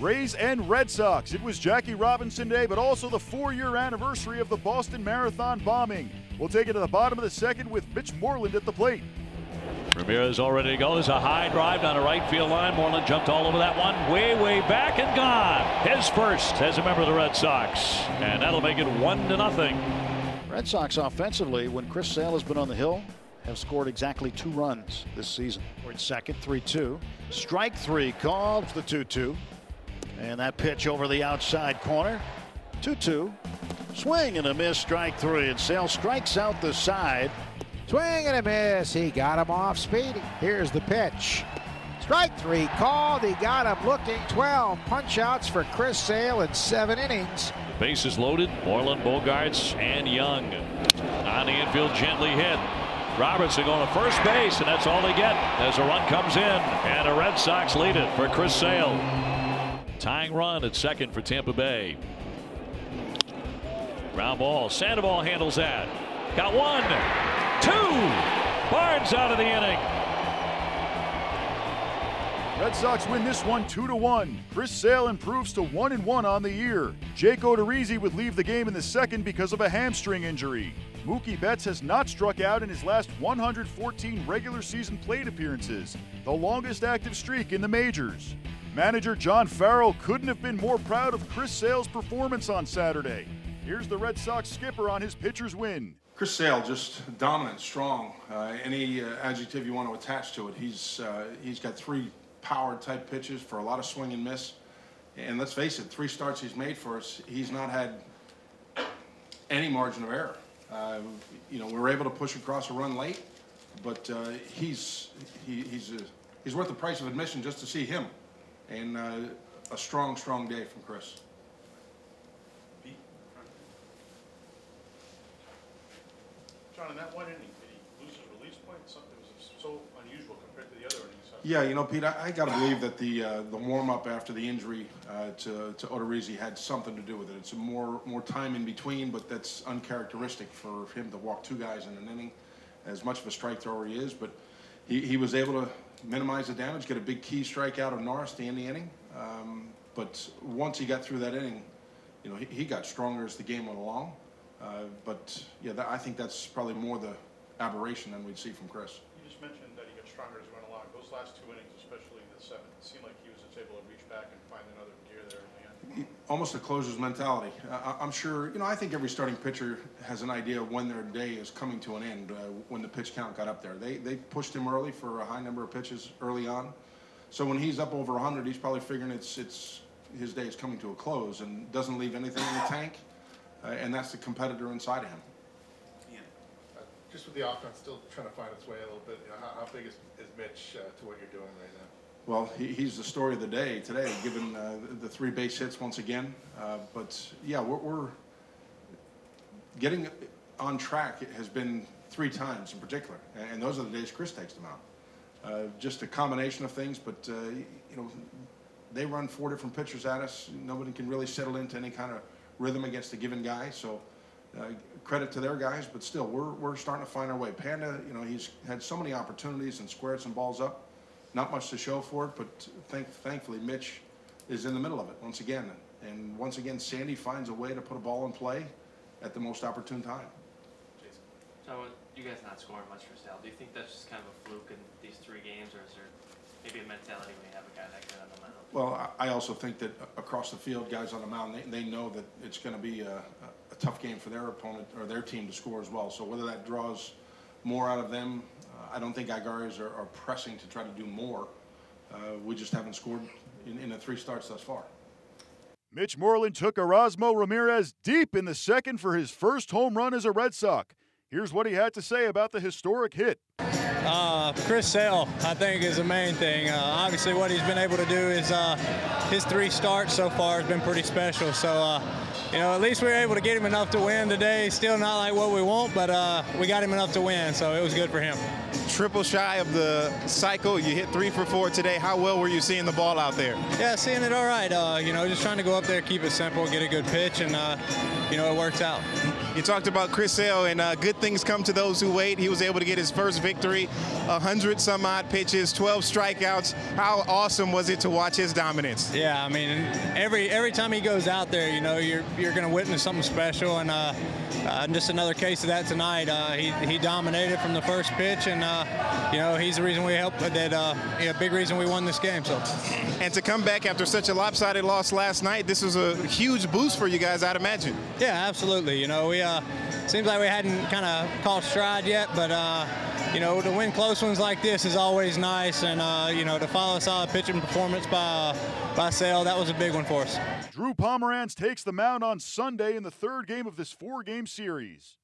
Rays and Red Sox. It was Jackie Robinson Day, but also the four year anniversary of the Boston Marathon bombing. We'll take it to the bottom of the second with Mitch Moreland at the plate. Ramirez all ready to go. There's a high drive down the right field line. Moreland jumped all over that one. Way, way back and gone. His first as a member of the Red Sox. And that'll make it one to nothing. Red Sox offensively, when Chris Sale has been on the hill, have scored exactly two runs this season. We're at second, 3 2. Strike three called the 2 2. And that pitch over the outside corner. 2 2. Swing and a miss, strike three. And Sale strikes out the side. Swing and a miss. He got him off speed. Here's the pitch. Strike three called. He got him looking. 12 punch outs for Chris Sale in seven innings. The bases loaded. Moreland, Bogaerts, and Young. On the infield, gently hit. Robertson going to first base, and that's all they get as a run comes in. And the Red Sox lead it for Chris Sale. Tying run at second for Tampa Bay. Ground ball. Sandoval handles that. Got one, two. Barnes out of the inning. Red Sox win this one 2 to 1. Chris Sale improves to 1 and 1 on the year. Jake Odorizzi would leave the game in the second because of a hamstring injury. Mookie Betts has not struck out in his last 114 regular season plate appearances, the longest active streak in the majors. Manager John Farrell couldn't have been more proud of Chris Sale's performance on Saturday. Here's the Red Sox skipper on his pitcher's win. Chris Sale, just dominant, strong. Uh, any uh, adjective you want to attach to it. He's uh, he's got three power type pitches for a lot of swing and miss. And let's face it, three starts he's made for us, he's not had any margin of error. Uh, you know, we were able to push across a run late, but uh, he's he, he's a, he's worth the price of admission just to see him. And uh, a strong, strong day from Chris. John, in that one inning, did he lose his release point? Something was so unusual compared to the other innings. Yeah, you know, Pete, I, I got to believe that the uh, the warm up after the injury uh, to to Odorizzi had something to do with it. It's more more time in between, but that's uncharacteristic for him to walk two guys in an inning. As much of a strike thrower he is, but he, he was able to minimize the damage, get a big key strike out of Norris to end the inning. Um, but once he got through that inning, you know, he, he got stronger as the game went along. Uh, but yeah, that, I think that's probably more the aberration than we'd see from Chris. You just mentioned that he got stronger as he went along. Those last two innings, especially the seventh, it seemed like he was able to reach back and find another gear there. Almost a closer's mentality. I'm sure, you know, I think every starting pitcher has an idea of when their day is coming to an end uh, when the pitch count got up there. They, they pushed him early for a high number of pitches early on. So when he's up over 100, he's probably figuring it's, it's his day is coming to a close and doesn't leave anything in the tank. Uh, and that's the competitor inside of him. Uh, Just with the offense still trying to find its way a little bit, you know, how, how big is, is Mitch uh, to what you're doing right now? Well, he, he's the story of the day today, given uh, the three base hits once again. Uh, but yeah, we're, we're getting on track has been three times in particular, and, those are the days Chris takes them out. Uh, just a combination of things, but uh, you know, they run four different pitchers at us. Nobody can really settle into any kind of rhythm against a given guy. So uh, credit to their guys, but still, we're we're starting to find our way. Panda, you know, he's had so many opportunities and squared some balls up. Not much to show for it, but thank, thankfully Mitch is in the middle of it once again. And once again, Sandy finds a way to put a ball in play at the most opportune time. Jason. So you guys not scoring much for Sale, do you think that's just kind of a fluke in these three games, or is there maybe a mentality when you have a guy that good on the mound? Well, I also think that across the field, guys on the mound, they, they know that it's going to be a, a tough game for their opponent or their team to score as well. So whether that draws more out of them, I don't think guys are, are pressing to try to do more. Uh, we just haven't scored in, in the three starts thus far. Mitch Moreland took Erasmo Ramirez deep in the second for his first home run as a Red Sox. Here's what he had to say about the historic hit. Uh, Chris Sale, I think, is the main thing. Uh, obviously, what he's been able to do is uh, his three starts so far has been pretty special. So, uh, you know, at least we were able to get him enough to win today. Still not like what we want, but uh, we got him enough to win, so it was good for him. Triple shy of the cycle. You hit three for four today. How well were you seeing the ball out there? Yeah, seeing it all right. Uh, you know, just trying to go up there, keep it simple, get a good pitch, and, you know, it works out. You talked about Chris Sale, and uh, good things come to those who wait. He was able to get his first victory, 100 some odd pitches, 12 strikeouts. How awesome was it to watch his dominance? Yeah, I mean, every every time he goes out there, you know, you're you're going to witness something special, and uh, uh, just another case of that tonight. Uh, he he dominated from the first pitch, and uh, you know, he's the reason we helped. That uh, yeah, big reason we won this game. So, and to come back after such a lopsided loss last night, this was a huge boost for you guys, I'd imagine. Yeah, absolutely. You know, we uh, seems like we hadn't kind of caught stride yet, but uh, you know, to win close ones like this is always nice, and uh, you know, to follow a solid pitching performance by uh, by Sale, that was a big one for us. Drew Pomeranz takes the mound on Sunday in the third game of this four-game series.